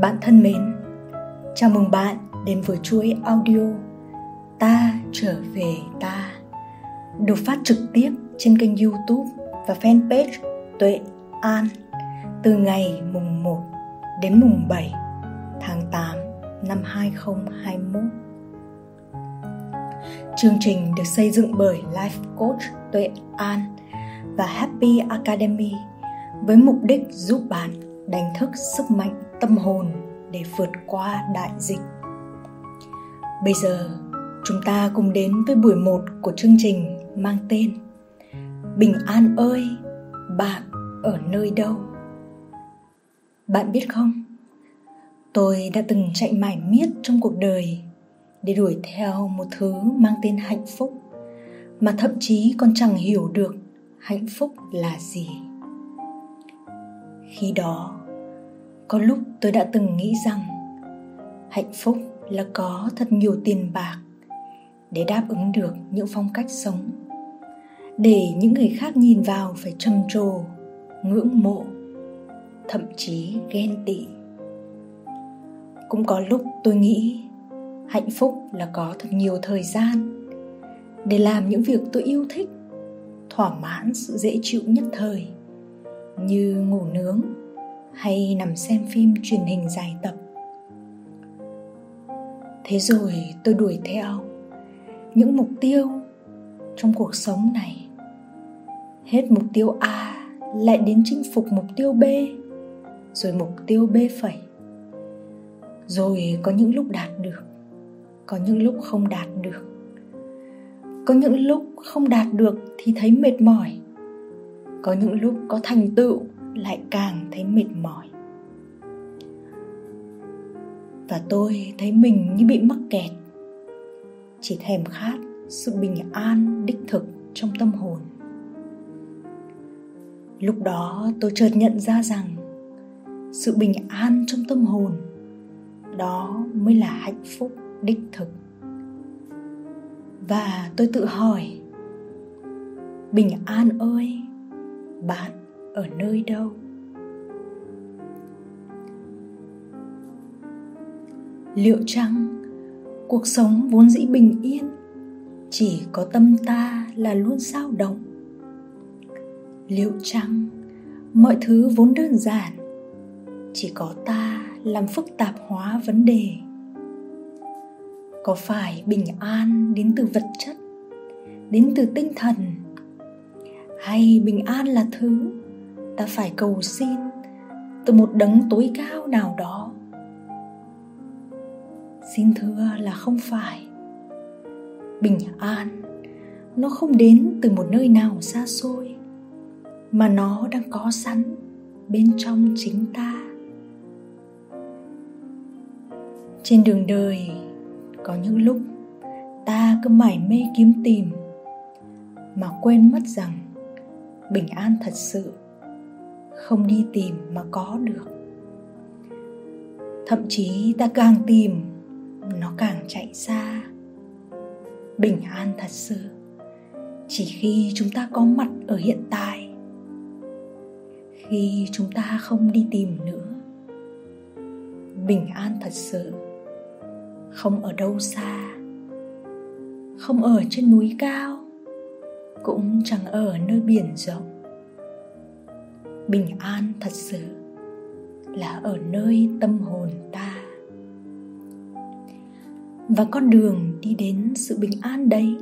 Bạn thân mến, chào mừng bạn đến với chuỗi audio Ta trở về ta được phát trực tiếp trên kênh youtube và fanpage Tuệ An từ ngày mùng 1 đến mùng 7 tháng 8 năm 2021. Chương trình được xây dựng bởi Life Coach Tuệ An và Happy Academy với mục đích giúp bạn đánh thức sức mạnh tâm hồn để vượt qua đại dịch. Bây giờ, chúng ta cùng đến với buổi 1 của chương trình mang tên Bình an ơi, bạn ở nơi đâu? Bạn biết không? Tôi đã từng chạy mải miết trong cuộc đời để đuổi theo một thứ mang tên hạnh phúc mà thậm chí còn chẳng hiểu được hạnh phúc là gì. Khi đó, có lúc tôi đã từng nghĩ rằng hạnh phúc là có thật nhiều tiền bạc để đáp ứng được những phong cách sống để những người khác nhìn vào phải trầm trồ ngưỡng mộ thậm chí ghen tị. Cũng có lúc tôi nghĩ hạnh phúc là có thật nhiều thời gian để làm những việc tôi yêu thích thỏa mãn sự dễ chịu nhất thời như ngủ nướng hay nằm xem phim truyền hình dài tập. Thế rồi tôi đuổi theo. Những mục tiêu trong cuộc sống này, hết mục tiêu a lại đến chinh phục mục tiêu b, rồi mục tiêu b phẩy. Rồi có những lúc đạt được, có những lúc không đạt được. Có những lúc không đạt được thì thấy mệt mỏi có những lúc có thành tựu lại càng thấy mệt mỏi. Và tôi thấy mình như bị mắc kẹt. Chỉ thèm khát sự bình an, đích thực trong tâm hồn. Lúc đó tôi chợt nhận ra rằng sự bình an trong tâm hồn, đó mới là hạnh phúc, đích thực. Và tôi tự hỏi, bình an ơi bạn ở nơi đâu? Liệu chăng cuộc sống vốn dĩ bình yên chỉ có tâm ta là luôn dao động? Liệu chăng mọi thứ vốn đơn giản chỉ có ta làm phức tạp hóa vấn đề? Có phải bình an đến từ vật chất, đến từ tinh thần hay bình an là thứ ta phải cầu xin từ một đấng tối cao nào đó. Xin thưa là không phải. Bình an, nó không đến từ một nơi nào xa xôi, mà nó đang có sẵn bên trong chính ta. Trên đường đời, có những lúc ta cứ mải mê kiếm tìm, mà quên mất rằng bình an thật sự, không đi tìm mà có được. Thậm chí ta càng tìm, nó càng chạy xa. Bình an thật sự, chỉ khi chúng ta có mặt ở hiện tại. Khi chúng ta không đi tìm nữa, bình an thật sự, không ở đâu xa, không ở trên núi cao cũng chẳng ở nơi biển rộng. Bình an thật sự là ở nơi tâm hồn ta. Và con đường đi đến sự bình an đấy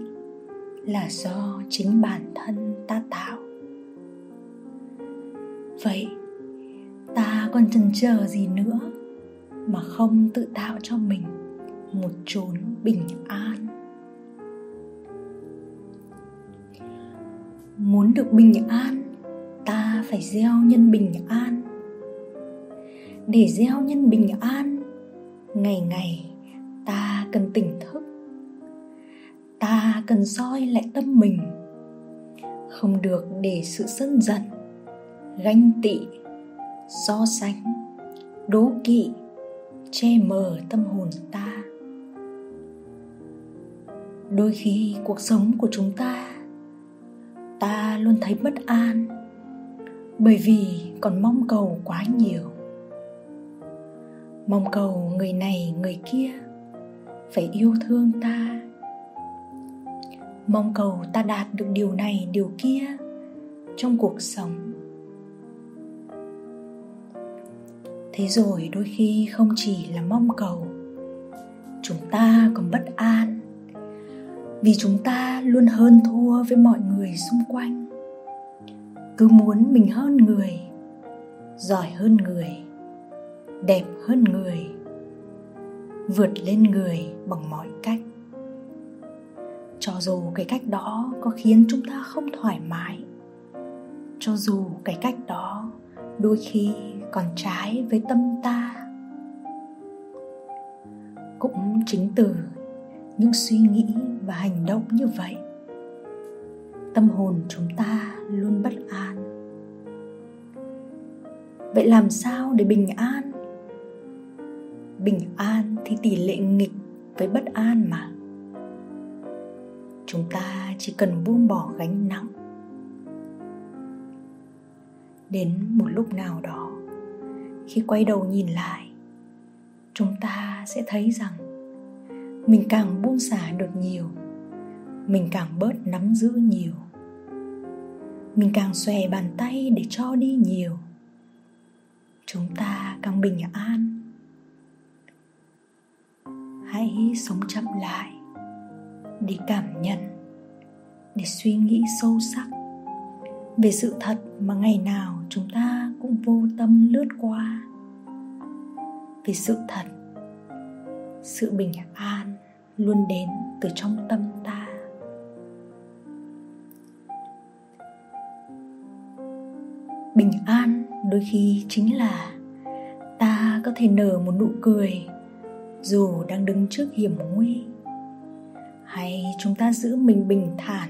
là do chính bản thân ta tạo. Vậy, ta còn chần chờ gì nữa mà không tự tạo cho mình một chốn bình an? Muốn được bình an, ta phải gieo nhân bình an. Để gieo nhân bình an, ngày ngày ta cần tỉnh thức. Ta cần soi lại tâm mình. Không được để sự sân giận, ganh tị, so sánh, đố kỵ, che mờ tâm hồn ta. Đôi khi cuộc sống của chúng ta luôn thấy bất an, bởi vì còn mong cầu quá nhiều. Mong cầu người này, người kia phải yêu thương ta. Mong cầu ta đạt được điều này, điều kia trong cuộc sống. Thế rồi đôi khi không chỉ là mong cầu, chúng ta còn bất an, vì chúng ta luôn hơn thua với mọi người xung quanh cứ muốn mình hơn người, giỏi hơn người, đẹp hơn người, vượt lên người bằng mọi cách. Cho dù cái cách đó có khiến chúng ta không thoải mái, cho dù cái cách đó đôi khi còn trái với tâm ta, cũng chính từ những suy nghĩ và hành động như vậy tâm hồn chúng ta luôn bất an. Vậy làm sao để bình an? Bình an thì tỷ lệ nghịch với bất an mà. Chúng ta chỉ cần buông bỏ gánh nặng. Đến một lúc nào đó, khi quay đầu nhìn lại, chúng ta sẽ thấy rằng mình càng buông xả được nhiều mình càng bớt nắm giữ nhiều. Mình càng xòe bàn tay để cho đi nhiều. Chúng ta càng bình an. Hãy sống chậm lại để cảm nhận, để suy nghĩ sâu sắc về sự thật mà ngày nào chúng ta cũng vô tâm lướt qua. Về sự thật, sự bình an luôn đến từ trong tâm ta. Bình an đôi khi chính là ta có thể nở một nụ cười dù đang đứng trước hiểm nguy. Hay chúng ta giữ mình bình thản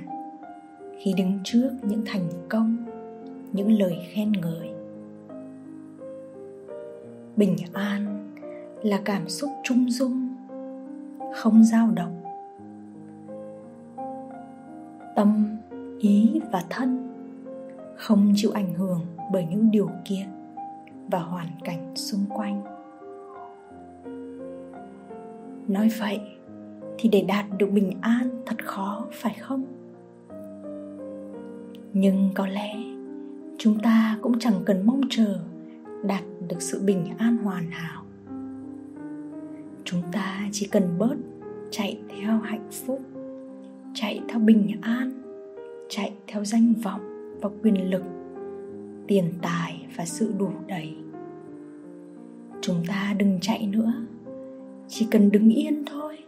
khi đứng trước những thành công, những lời khen ngợi. Bình an là cảm xúc trung dung, không dao động. Tâm, ý và thân không chịu ảnh hưởng bởi những điều kiện và hoàn cảnh xung quanh. Nói vậy thì để đạt được bình an thật khó, phải không? Nhưng có lẽ chúng ta cũng chẳng cần mong chờ đạt được sự bình an hoàn hảo. Chúng ta chỉ cần bớt chạy theo hạnh phúc, chạy theo bình an, chạy theo danh vọng và quyền lực, tiền tài và sự đủ đầy. Chúng ta đừng chạy nữa, chỉ cần đứng yên thôi.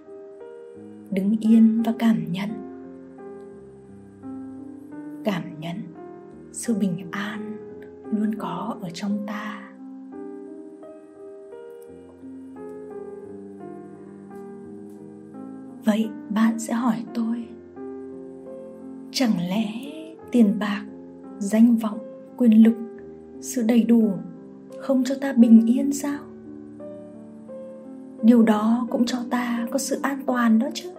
Đứng yên và cảm nhận. Cảm nhận sự bình an luôn có ở trong ta. Vậy bạn sẽ hỏi tôi, chẳng lẽ tiền bạc danh vọng, quyền lực, sự đầy đủ, không cho ta bình yên sao? Điều đó cũng cho ta có sự an toàn đó chứ.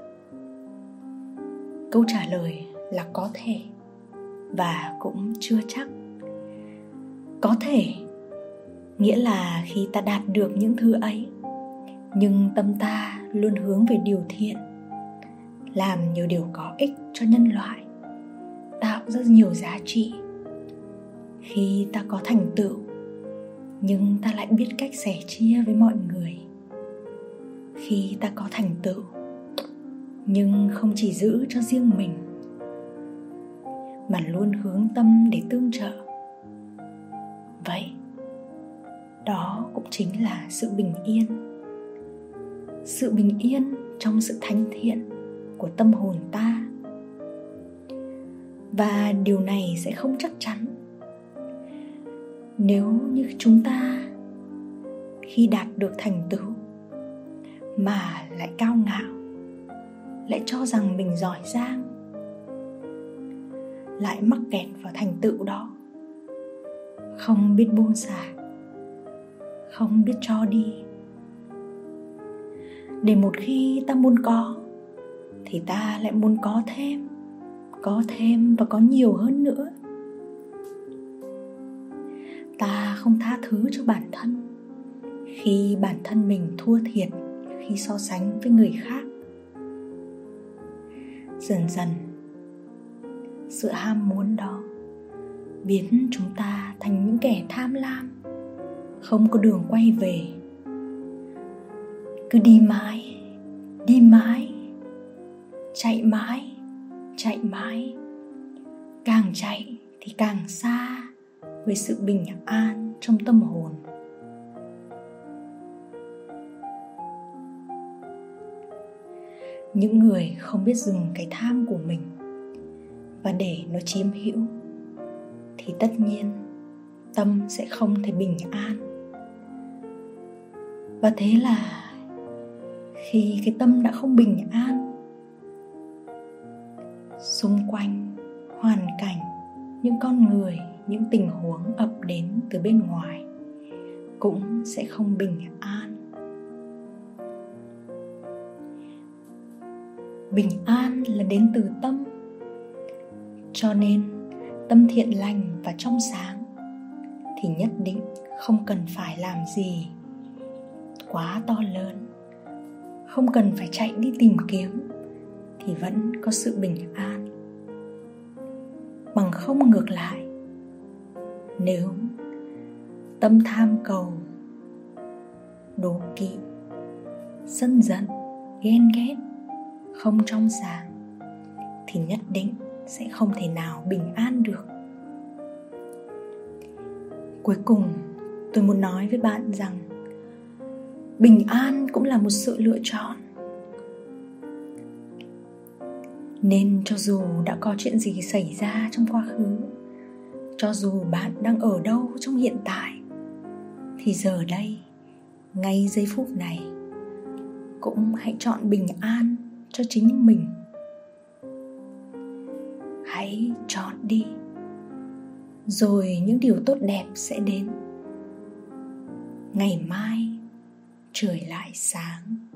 Câu trả lời là có thể và cũng chưa chắc. Có thể nghĩa là khi ta đạt được những thứ ấy, nhưng tâm ta luôn hướng về điều thiện, làm nhiều điều có ích cho nhân loại, tạo ra nhiều giá trị khi ta có thành tựu, nhưng ta lại biết cách sẻ chia với mọi người. Khi ta có thành tựu, nhưng không chỉ giữ cho riêng mình, mà luôn hướng tâm để tương trợ. Vậy, đó cũng chính là sự bình yên. Sự bình yên trong sự thánh thiện của tâm hồn ta. Và điều này sẽ không chắc chắn nếu như chúng ta khi đạt được thành tựu mà lại cao ngạo, lại cho rằng mình giỏi giang, lại mắc kẹt vào thành tựu đó, không biết buông xả, không biết cho đi, để một khi ta muốn có thì ta lại muốn có thêm có thêm và có nhiều hơn nữa. Không tha thứ cho bản thân. Khi bản thân mình thua thiệt, khi so sánh với người khác. Dần dần, sự ham muốn đó biến chúng ta thành những kẻ tham lam, không có đường quay về. Cứ đi mãi đi mãi, chạy mãi chạy mãi. Càng chạy thì càng xa với sự bình an trong tâm hồn. Những người không biết dừng cái tham của mình và để nó chiếm hữu, thì tất nhiên tâm sẽ không thể bình an. Và thế là khi cái tâm đã không bình an, xung quanh, hoàn cảnh những con người những tình huống ập đến từ bên ngoài cũng sẽ không bình an. Bình an là đến từ tâm, cho nên tâm thiện lành và trong sáng thì nhất định không cần phải làm gì quá to lớn, không cần phải chạy đi tìm kiếm thì vẫn có sự bình an. Bằng không ngược lại nếu tâm tham cầu đố kỵ, sân giận, ghen ghét không trong sáng thì nhất định sẽ không thể nào bình an được. Cuối cùng, tôi muốn nói với bạn rằng bình an cũng là một sự lựa chọn. Nên cho dù đã có chuyện gì xảy ra trong quá khứ cho dù bạn đang ở đâu trong hiện tại, thì giờ đây, ngay giây phút này, cũng hãy chọn bình an cho chính mình. Hãy chọn đi, rồi những điều tốt đẹp sẽ đến. Ngày mai, trời lại sáng.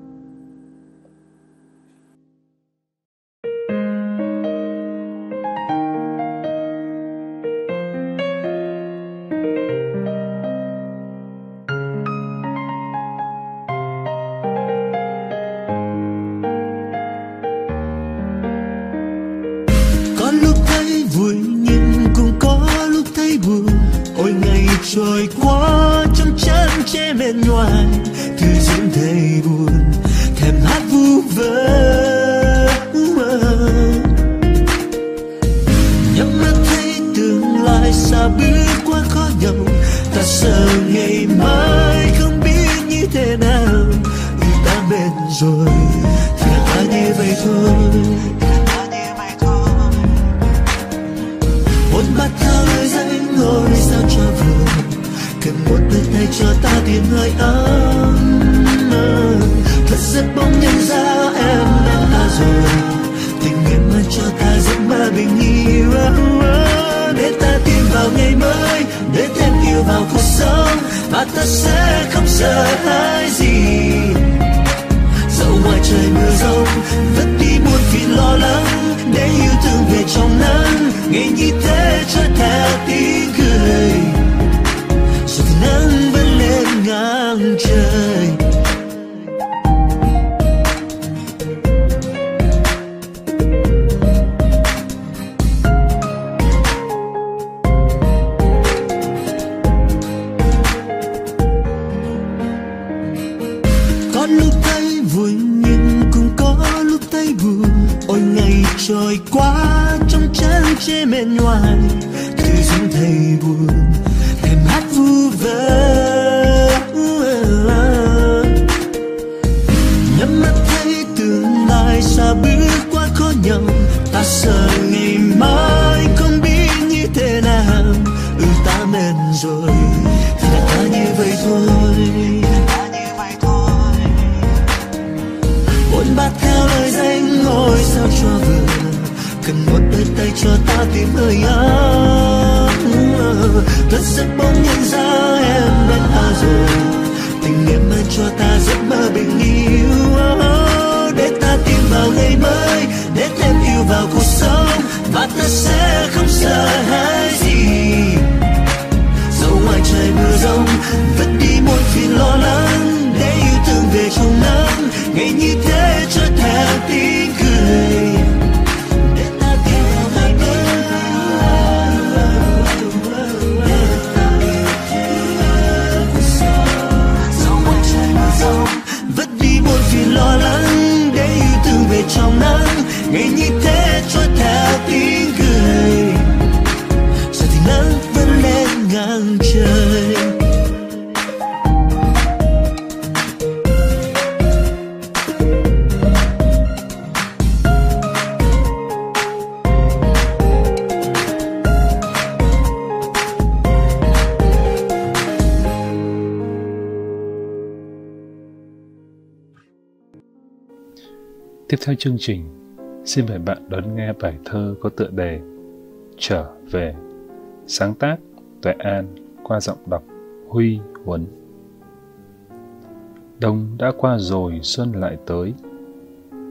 Trời mưa rông vứt đi buồn phiền lo lắng, để yêu thương về trong nắng, ngày như thế cho theo tiếng cười. Rồi nắng vẫn lên ngang trời. 陪伴 Tiếp theo chương trình, xin mời bạn đón nghe bài thơ có tựa đề Trở về, sáng tác Tuệ An qua giọng đọc Huy Huấn. Đông đã qua rồi, xuân lại tới.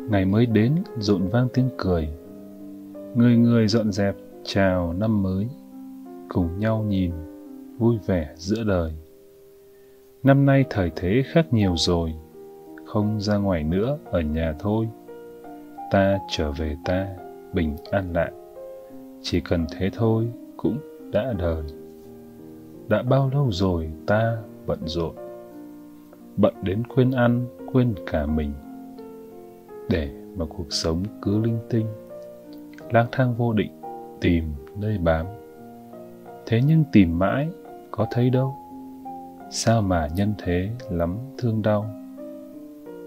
Ngày mới đến, rộn vang tiếng cười. Người người dọn dẹp, chào năm mới. Cùng nhau nhìn, vui vẻ giữa đời. Năm nay thời thế khác nhiều rồi, không ra ngoài nữa, ở nhà thôi ta trở về ta bình an lại. Chỉ cần thế thôi cũng đã đời. Đã bao lâu rồi ta bận rộn? Bận đến quên ăn, quên cả mình. Để mà cuộc sống cứ linh tinh, lang thang vô định, tìm nơi bám. Thế nhưng tìm mãi có thấy đâu? Sao mà nhân thế lắm thương đau?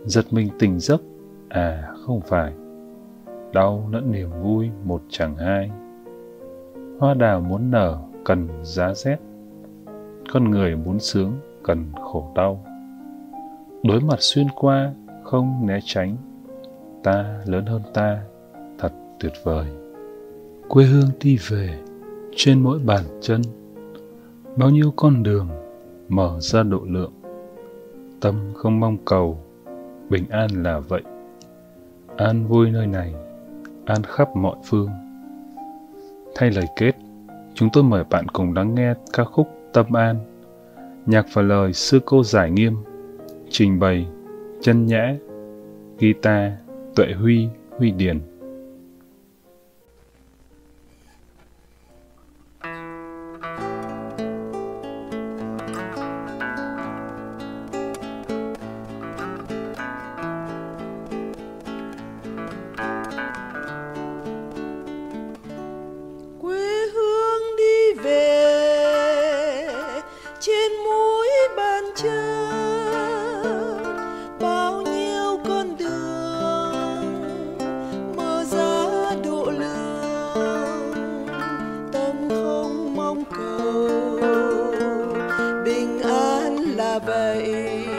Giật mình tỉnh giấc à không phải đau lẫn niềm vui một chẳng hai. Hoa đào muốn nở cần giá rét, con người muốn sướng cần khổ đau. Đối mặt xuyên qua không né tránh, ta lớn hơn ta, thật tuyệt vời. Quê hương đi về trên mỗi bàn chân, bao nhiêu con đường mở ra độ lượng. Tâm không mong cầu, bình an là vậy. An vui nơi này an khắp mọi phương. Thay lời kết, chúng tôi mời bạn cùng lắng nghe ca khúc Tâm An, nhạc và lời sư cô giải nghiêm, trình bày, chân nhã, guitar, tuệ huy, huy điển. حبائي